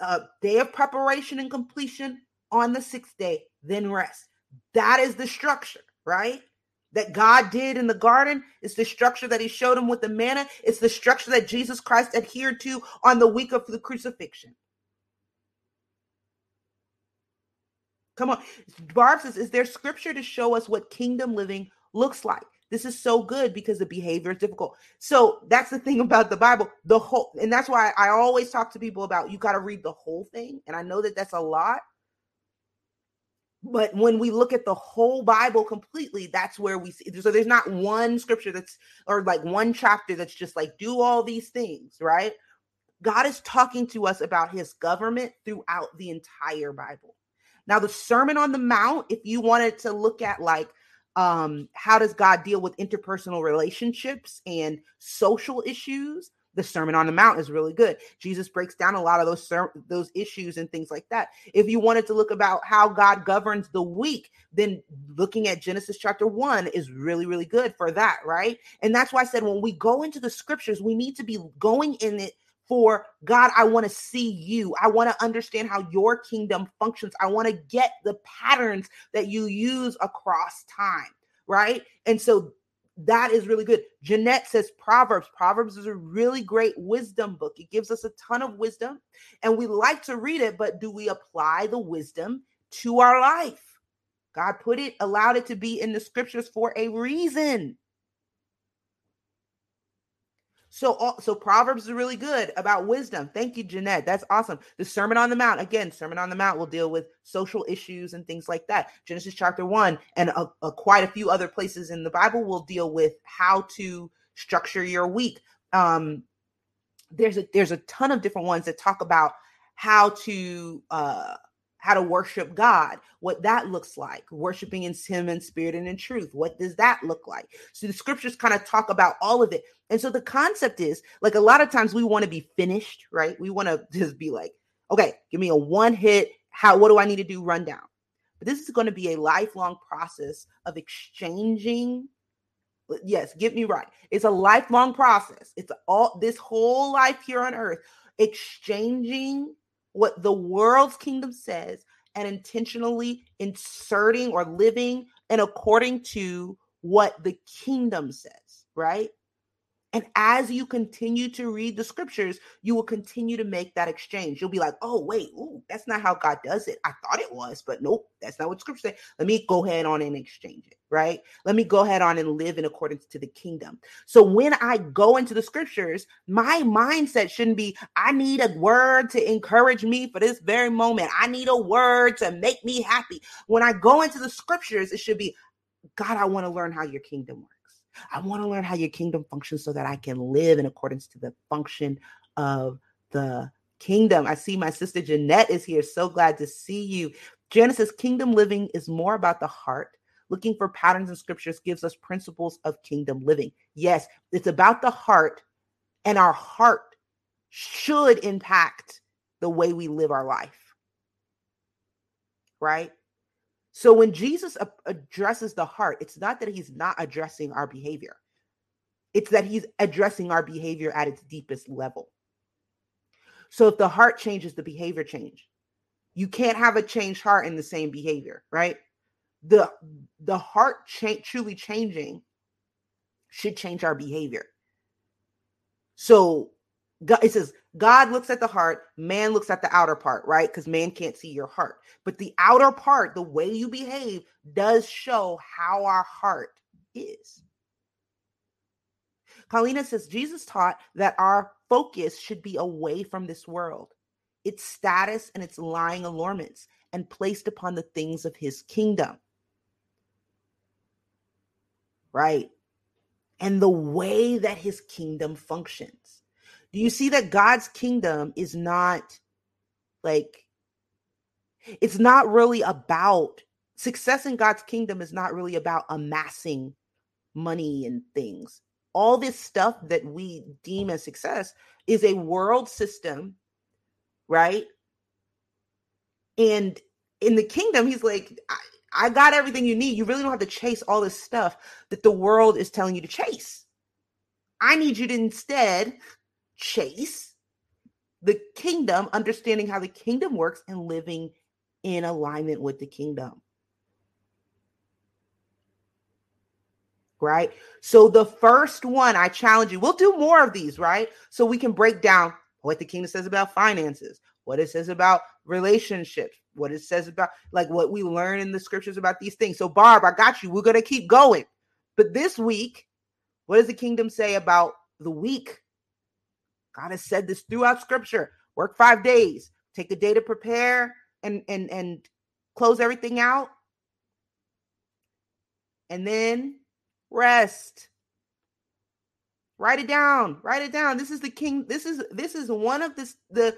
a uh, day of preparation and completion on the sixth day, then rest. That is the structure, right? that God did in the garden. It's the structure that he showed him with the manna. It's the structure that Jesus Christ adhered to on the week of the crucifixion. Come on. Barb says, Is there scripture to show us what kingdom living looks like? This is so good because the behavior is difficult. So that's the thing about the Bible. The whole, and that's why I always talk to people about you got to read the whole thing. And I know that that's a lot, but when we look at the whole bible completely that's where we see so there's not one scripture that's or like one chapter that's just like do all these things right? God is talking to us about his government throughout the entire bible. Now the sermon on the mount if you wanted to look at like um how does god deal with interpersonal relationships and social issues the Sermon on the Mount is really good. Jesus breaks down a lot of those those issues and things like that. If you wanted to look about how God governs the week, then looking at Genesis chapter 1 is really really good for that, right? And that's why I said when we go into the scriptures, we need to be going in it for God, I want to see you. I want to understand how your kingdom functions. I want to get the patterns that you use across time, right? And so that is really good. Jeanette says Proverbs. Proverbs is a really great wisdom book. It gives us a ton of wisdom, and we like to read it, but do we apply the wisdom to our life? God put it, allowed it to be in the scriptures for a reason. So, so Proverbs is really good about wisdom. Thank you, Jeanette. That's awesome. The Sermon on the Mount, again, Sermon on the Mount will deal with social issues and things like that. Genesis chapter one and a, a, quite a few other places in the Bible will deal with how to structure your week. Um, there's a there's a ton of different ones that talk about how to uh, how to worship God, what that looks like, worshiping in Him in spirit and in truth. What does that look like? So the scriptures kind of talk about all of it. And so the concept is like a lot of times we want to be finished, right? We want to just be like, okay, give me a one hit. How, what do I need to do? Rundown. But this is going to be a lifelong process of exchanging. Yes, get me right. It's a lifelong process. It's all this whole life here on earth, exchanging what the world's kingdom says and intentionally inserting or living and according to what the kingdom says, right? And as you continue to read the scriptures, you will continue to make that exchange. You'll be like, oh, wait, ooh, that's not how God does it. I thought it was, but nope, that's not what scripture say. Let me go ahead on and exchange it, right? Let me go ahead on and live in accordance to the kingdom. So when I go into the scriptures, my mindset shouldn't be, I need a word to encourage me for this very moment. I need a word to make me happy. When I go into the scriptures, it should be, God, I want to learn how your kingdom works. I want to learn how your kingdom functions so that I can live in accordance to the function of the kingdom. I see my sister Jeanette is here. So glad to see you. Genesis kingdom living is more about the heart. Looking for patterns in scriptures gives us principles of kingdom living. Yes, it's about the heart, and our heart should impact the way we live our life. Right? So when Jesus addresses the heart, it's not that he's not addressing our behavior, it's that he's addressing our behavior at its deepest level. So if the heart changes, the behavior change. You can't have a changed heart in the same behavior, right? The the heart cha- truly changing should change our behavior. So God, it says God looks at the heart, man looks at the outer part, right? Because man can't see your heart. But the outer part, the way you behave, does show how our heart is. Paulina says Jesus taught that our focus should be away from this world, its status and its lying allurements, and placed upon the things of his kingdom. Right? And the way that his kingdom functions do you see that God's kingdom is not like it's not really about success in God's kingdom is not really about amassing money and things. All this stuff that we deem as success is a world system, right? And in the kingdom, he's like, I, I got everything you need. You really don't have to chase all this stuff that the world is telling you to chase. I need you to instead chase the kingdom, understanding how the kingdom works and living in alignment with the kingdom. Right? So, the first one I challenge you, we'll do more of these, right? So we can break down what the kingdom says about finances, what it says about relationships, what it says about like what we learn in the scriptures about these things. So, Barb, I got you. We're going to keep going. But this week, what does the kingdom say about the weak? God has said this throughout scripture. Work five days, take a day to prepare and and and close everything out. And then rest. Write it down. Write it down. This is the king. This is this is one of this the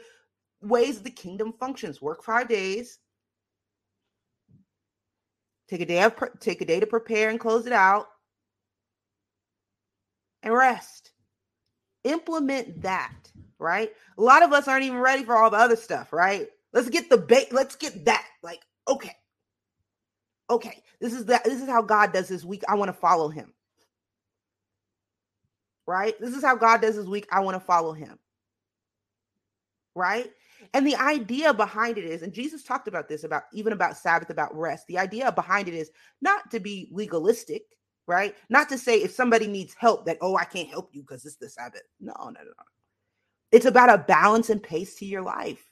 ways the kingdom functions. Work five days. Take a day of take a day to prepare and close it out. And rest implement that, right? A lot of us aren't even ready for all the other stuff, right? Let's get the bait, let's get that. Like, okay. Okay, this is that this is how God does this week. I want to follow him. Right? This is how God does this week. I want to follow him. Right? And the idea behind it is, and Jesus talked about this about even about Sabbath, about rest. The idea behind it is not to be legalistic, right? Not to say if somebody needs help that, oh, I can't help you because it's the Sabbath. No, no, no. It's about a balance and pace to your life.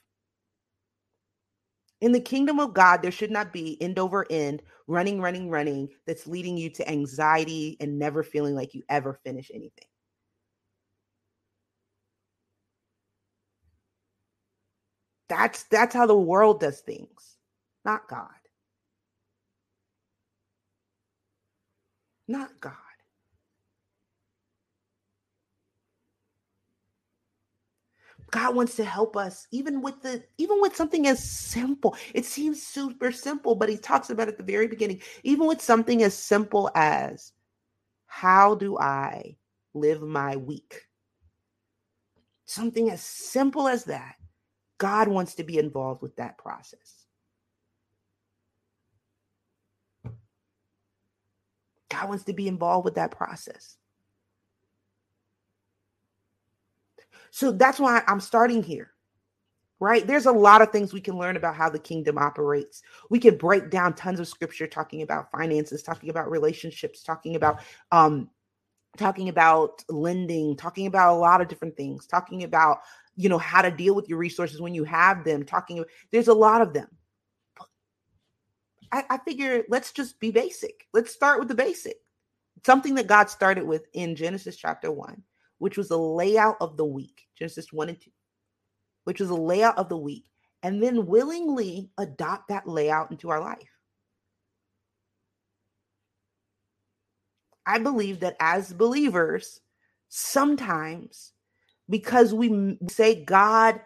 In the kingdom of God, there should not be end over end, running, running, running, that's leading you to anxiety and never feeling like you ever finish anything. That's that's how the world does things, not God. Not God. God wants to help us even with the even with something as simple. It seems super simple, but he talks about at the very beginning, even with something as simple as how do I live my week? Something as simple as that. God wants to be involved with that process. God wants to be involved with that process. So that's why I'm starting here, right? There's a lot of things we can learn about how the kingdom operates. We can break down tons of scripture talking about finances, talking about relationships, talking about um, talking about lending, talking about a lot of different things, talking about, you know, how to deal with your resources when you have them, talking, there's a lot of them. I, I figure let's just be basic. Let's start with the basic. Something that God started with in Genesis chapter one, which was the layout of the week, Genesis one and two, which was a layout of the week, and then willingly adopt that layout into our life. I believe that as believers, sometimes because we say God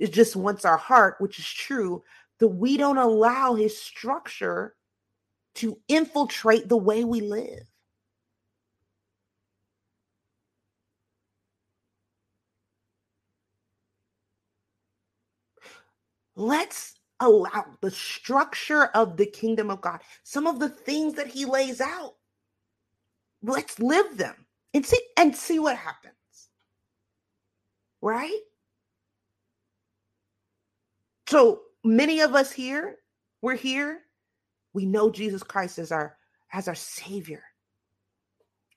just wants our heart, which is true, that we don't allow his structure to infiltrate the way we live. Let's allow the structure of the kingdom of God, some of the things that he lays out. Let's live them and see and see what happens. Right? So many of us here we're here we know jesus christ as our as our savior.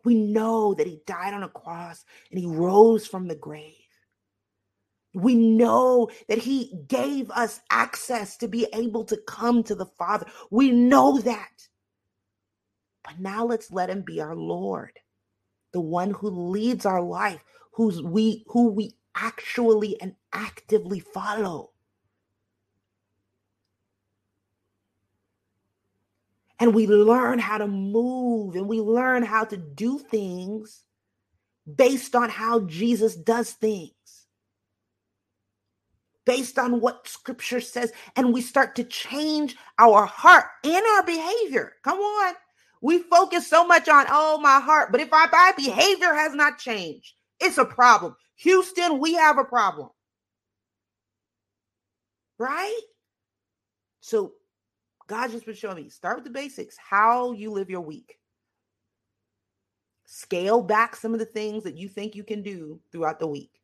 We know that he died on a cross and he rose from the grave. We know that he gave us access to be able to come to the father. We know that. But now let's let him be our Lord, the one who leads our life, who's we who we actually and actively follow. And we learn how to move and we learn how to do things based on how Jesus does things based on what scripture says, and we start to change our heart and our behavior. Come on. We focus so much on, oh, my heart. But if our my behavior has not changed, it's a problem. Houston, we have a problem. Right? So God just been showing me start with the basics, how you live your week. Scale back some of the things that you think you can do throughout the week.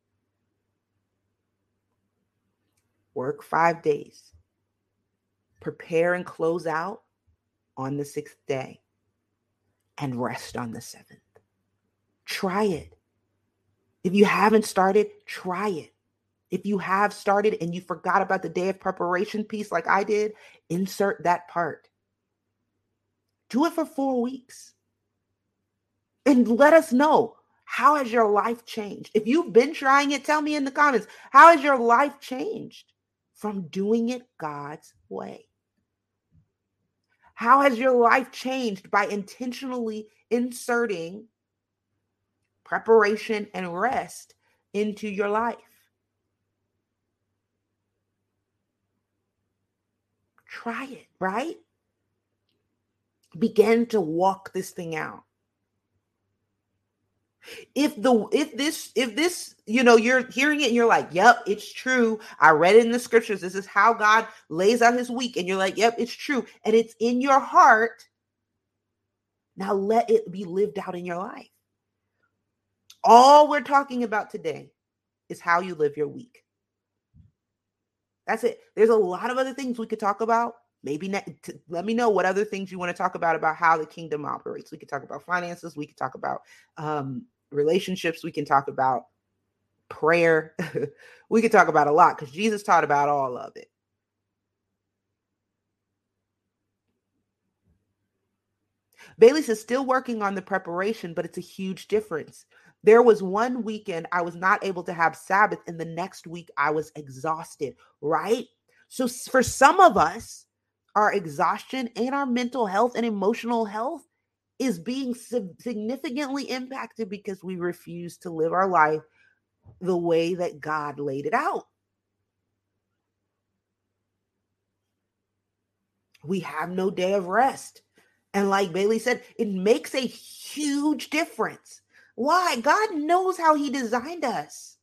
Work five days. Prepare and close out on the sixth day and rest on the seventh. Try it. If you haven't started, try it. If you have started and you forgot about the day of preparation piece like I did, insert that part. Do it for four weeks. And let us know how has your life changed? If you've been trying it, tell me in the comments, how has your life changed from doing it God's way? How has your life changed by intentionally inserting preparation and rest into your life? Try it, right? Begin to walk this thing out. If the if this if this you know you're hearing it and you're like yep it's true. I read it in the scriptures. This is how god lays out his week and you're like yep it's true and it's in your heart now let it be lived out in your life. All we're talking about today is how you live your week that's it. There's a lot of other things we could talk about. Maybe ne- let me know what other things you want to talk about about how the kingdom operates. We could talk about finances we could talk about um, relationships we can talk about prayer. We could talk about a lot because jesus taught about all of it. Bailey is still working on the preparation but it's a huge difference there was one weekend i was not able to have sabbath and the next week i was exhausted right so for some of us our exhaustion and our mental health and emotional health is being significantly impacted because we refuse to live our life the way that God laid it out. We have no day of rest. And like Bailey said, it makes a huge difference. Why? God knows how He designed us.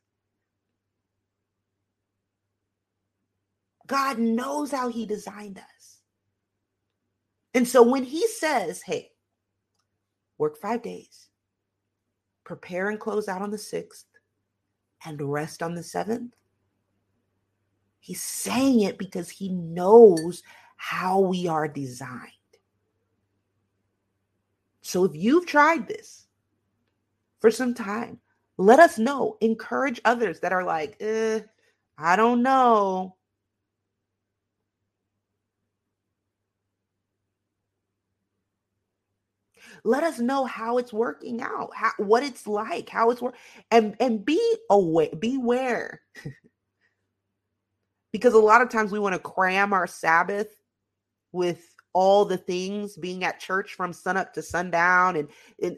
God knows how He designed us. And so when He says, hey, work five days, prepare and close out on the sixth, and rest on the seventh. He's saying it because he knows how we are designed. So if you've tried this, for some time. Let us know. Encourage others that are like, eh, I don't know. let us know how it's working out how, what it's like how it's work and and be aware beware because a lot of times we want to cram our sabbath with all the things being at church from sunup to sundown and, and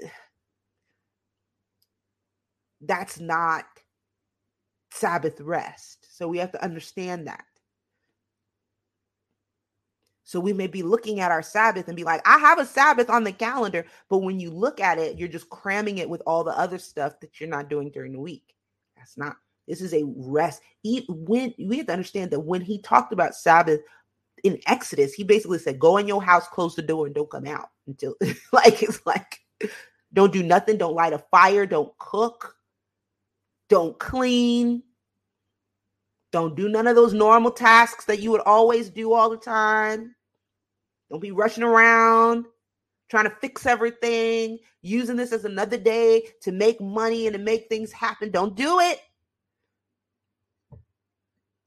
that's not sabbath rest so we have to understand that so we may be looking at our Sabbath and be like, I have a Sabbath on the calendar. But when you look at it, you're just cramming it with all the other stuff that you're not doing during the week. That's not, this is a rest. when we have to understand that when he talked about Sabbath in Exodus, he basically said, Go in your house, close the door, and don't come out until like it's like don't do nothing, don't light a fire, don't cook, don't clean, don't do none of those normal tasks that you would always do all the time. Don't be rushing around trying to fix everything, using this as another day to make money and to make things happen. Don't do it.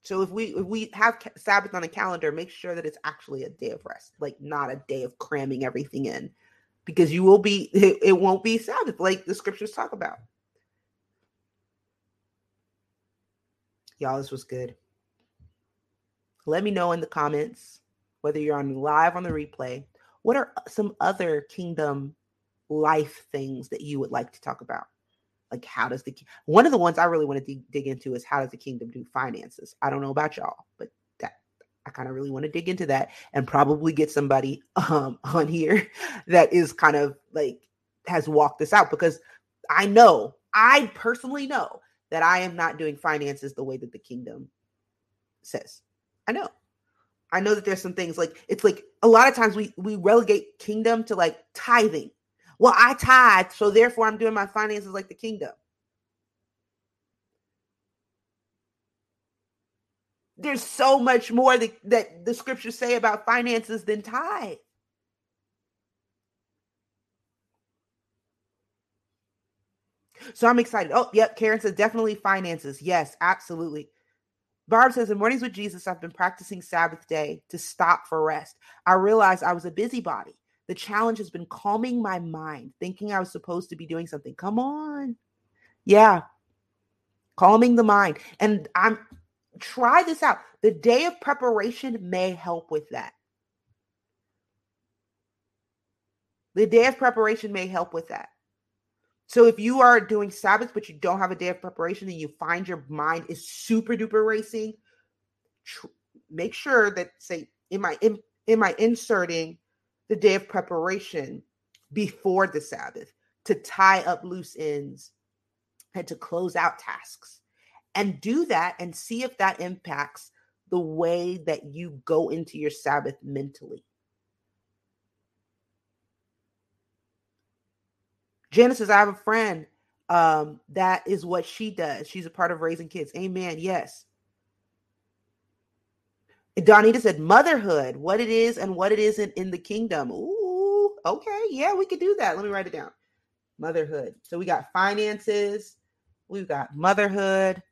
So if we if we have Sabbath on the calendar, make sure that it's actually a day of rest, like not a day of cramming everything in, because you will be it, it won't be Sabbath like the scriptures talk about. Y'all, this was good. Let me know in the comments whether you're on live on the replay, what are some other kingdom life things that you would like to talk about? Like, how does the one of the ones I really want to dig, dig into is how does the kingdom do finances? I don't know about y'all, but that I kind of really want to dig into that and probably get somebody um, on here that is kind of like has walked this out because I know, I personally know that I am not doing finances the way that the kingdom says. I know. I know that there's some things like it's like a lot of times we we relegate kingdom to like tithing. Well, I tithe, so therefore I'm doing my finances like the kingdom. There's so much more that, that the scriptures say about finances than tithe. So I'm excited. Oh, yep. Karen says definitely finances. Yes, absolutely. Barb says, in mornings with Jesus, I've been practicing Sabbath day to stop for rest. I realized I was a busybody. The challenge has been calming my mind, thinking I was supposed to be doing something. Come on. Yeah. Calming the mind. And I'm try this out. The day of preparation may help with that. The day of preparation may help with that. So if you are doing Sabbath, but you don't have a day of preparation and you find your mind is super duper racing, tr- make sure that say, am I in, am I inserting the day of preparation before the Sabbath to tie up loose ends and to close out tasks? And do that and see if that impacts the way that you go into your Sabbath mentally. Janice I have a friend. Um, that is what she does. She's a part of raising kids. Amen. Yes. Donita said, motherhood, what it is and what it isn't in the kingdom. Ooh, okay. Yeah, we could do that. Let me write it down. Motherhood. So we got finances, we've got motherhood.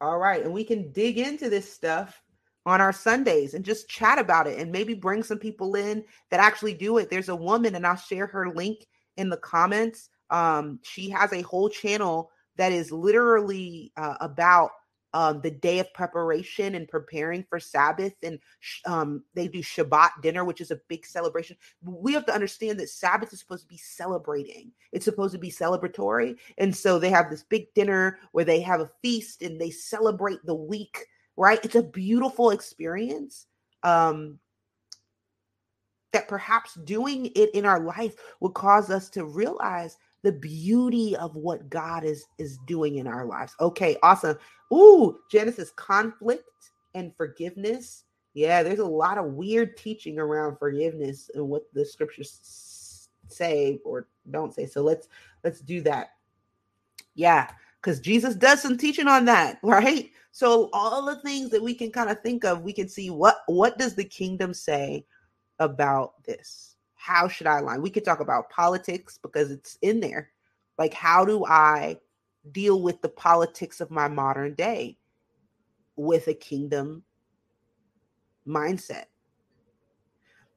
All right. And we can dig into this stuff on our Sundays and just chat about it and maybe bring some people in that actually do it. There's a woman, and I'll share her link in the comments. Um, she has a whole channel that is literally uh, about um, the day of preparation and preparing for Sabbath. And um, they do Shabbat dinner, which is a big celebration. We have to understand that Sabbath is supposed to be celebrating, it's supposed to be celebratory. And so they have this big dinner where they have a feast and they celebrate the week right? It's a beautiful experience. Um, that perhaps doing it in our life would cause us to realize the beauty of what God is is doing in our lives. Okay, awesome. Ooh, Genesis conflict and forgiveness. Yeah, there's a lot of weird teaching around forgiveness and what the scriptures say or don't say. So let's let's do that. Yeah, because Jesus does some teaching on that, right? So all the things that we can kind of think of, we can see what what does the kingdom say about this? how should I align? We could talk about politics because it's in there. Like, how do I deal with the politics of my modern day with a kingdom mindset?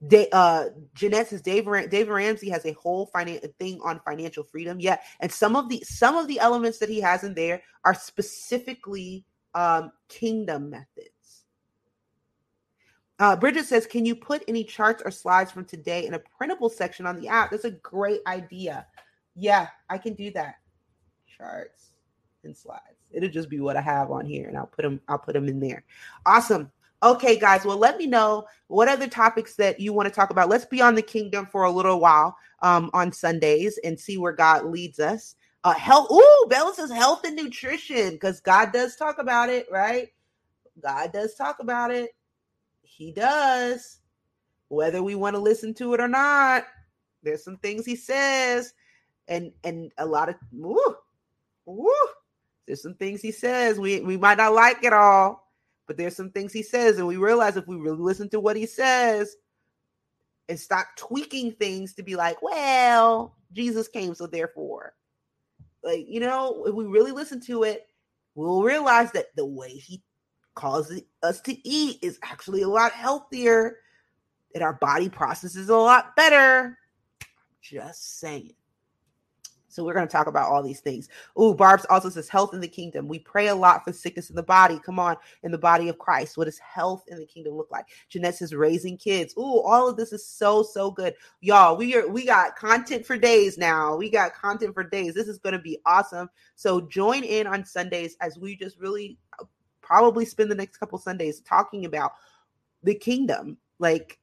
They, uh, Jeanette says David, David Ramsey has a whole finance thing on financial freedom. Yeah, and some of the some of the elements that he has in there are specifically um, kingdom methods. Uh, Bridget says, Can you put any charts or slides from today in a printable section on the app? That's a great idea. Yeah, I can do that. Charts and slides. It'll just be what I have on here, and I'll put them. I'll put them in there. Awesome. Okay, guys. Well, let me know what other topics that you want to talk about. Let's be on the kingdom for a little while um, on Sundays and see where God leads us. Uh, health. Ooh, Bella says health and nutrition because God does talk about it, right? God does talk about it. He does. Whether we want to listen to it or not, there's some things he says, and and a lot of woo, woo, there's some things he says. We we might not like it all, but there's some things he says, and we realize if we really listen to what he says and stop tweaking things to be like, well, Jesus came, so therefore, like you know, if we really listen to it, we'll realize that the way he causes us to eat is actually a lot healthier and our body processes a lot better. Just saying. So we're going to talk about all these things. Oh, Barb's also says health in the kingdom. We pray a lot for sickness in the body. Come on, in the body of Christ. What does health in the kingdom look like? Jeanette says raising kids. Oh, all of this is so so good, y'all. We are we got content for days now. We got content for days. This is going to be awesome. So join in on Sundays as we just really uh, probably spend the next couple Sundays talking about the kingdom, like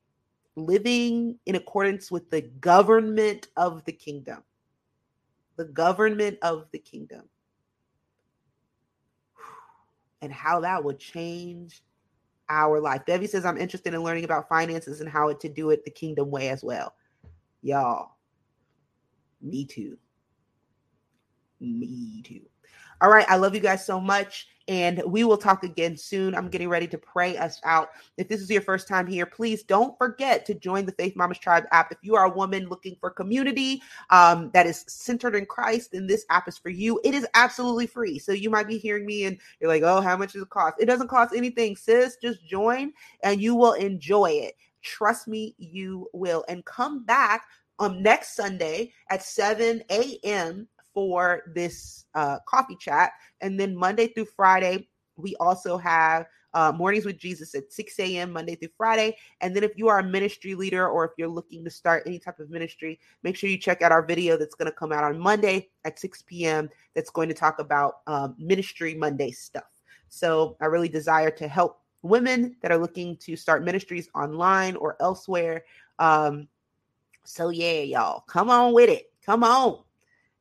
living in accordance with the government of the kingdom. The government of the kingdom. And how that would change our life. Debbie says, I'm interested in learning about finances and how to do it the kingdom way as well. Y'all, me too. Me too. All right. I love you guys so much. And we will talk again soon. I'm getting ready to pray us out. If this is your first time here, please don't forget to join the Faith Mamas Tribe app. If you are a woman looking for community um, that is centered in Christ, then this app is for you. It is absolutely free. So you might be hearing me and you're like, oh, how much does it cost? It doesn't cost anything, sis. Just join and you will enjoy it. Trust me, you will. And come back um, next Sunday at 7 a.m for this uh, coffee chat. And then Monday through Friday, we also have uh, mornings with Jesus at 6 a.m. Monday through Friday. And then if you are a ministry leader or if you're looking to start any type of ministry, make sure you check out our video that's going to come out on Monday at 6 p.m. That's going to talk about um, Ministry Monday stuff. So I really desire to help women that are looking to start ministries online or elsewhere. Um, so yeah, y'all, come on with it. Come on.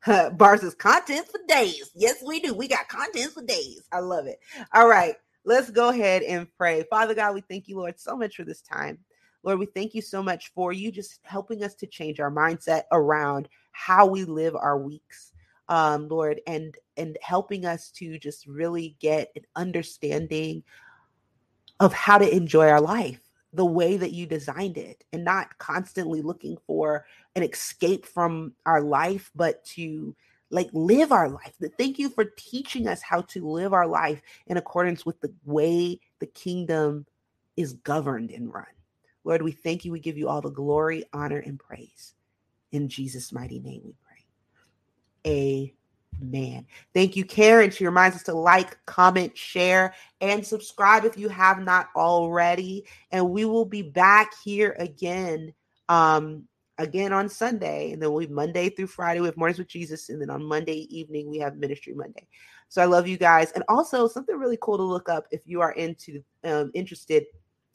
Bars is content for days. Yes, we do. We got content for days. I love it. All right, let's go ahead and pray. Father God, we thank you, Lord, so much for this time. Lord, we thank you so much for you just helping us to change our mindset around how we live our weeks. Um, Lord, and and helping us to just really get an understanding of how to enjoy our life the way that you designed it and not constantly looking for an escape from our life, but to like live our life. Thank you for teaching us how to live our life in accordance with the way the kingdom is governed and run. Lord, we thank you. We give you all the glory, honor, and praise. In Jesus' mighty name we pray. Amen. Thank you, Karen. She reminds us to like, comment, share, and subscribe if you have not already. And we will be back here again um, again on Sunday, and then we Monday through Friday have mornings with Jesus, and then on Monday evening we have Ministry Monday. So I love you guys, and also something really cool to look up if you are into um, interested.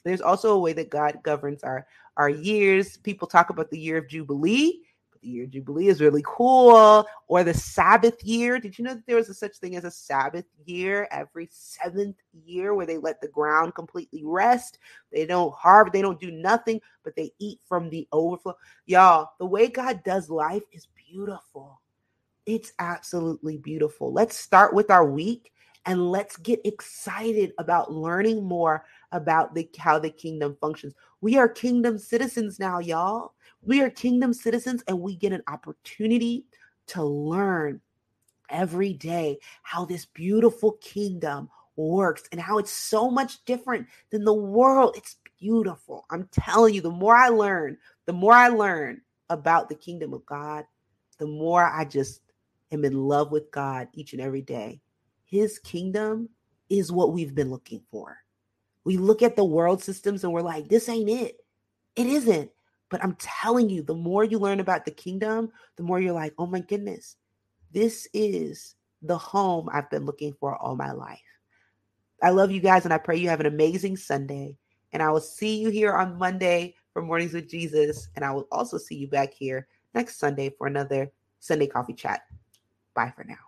There's also a way that God governs our our years. People talk about the year of Jubilee year Jubilee is really cool, or the Sabbath year. Did you know that there was a such thing as a Sabbath year every seventh year where they let the ground completely rest? They don't harvest, they don't do nothing, but they eat from the overflow. Y'all, the way God does life is beautiful. It's absolutely beautiful. Let's start with our week and let's get excited about learning more about the how the kingdom functions. We are kingdom citizens now, y'all. We are kingdom citizens and we get an opportunity to learn every day how this beautiful kingdom works and how it's so much different than the world. It's beautiful. I'm telling you, the more I learn, the more I learn about the kingdom of God, the more I just am in love with God each and every day. His kingdom is what we've been looking for. We look at the world systems and we're like, this ain't it. It isn't. But I'm telling you, the more you learn about the kingdom, the more you're like, oh my goodness, this is the home I've been looking for all my life. I love you guys and I pray you have an amazing Sunday. And I will see you here on Monday for Mornings with Jesus. And I will also see you back here next Sunday for another Sunday Coffee Chat. Bye for now.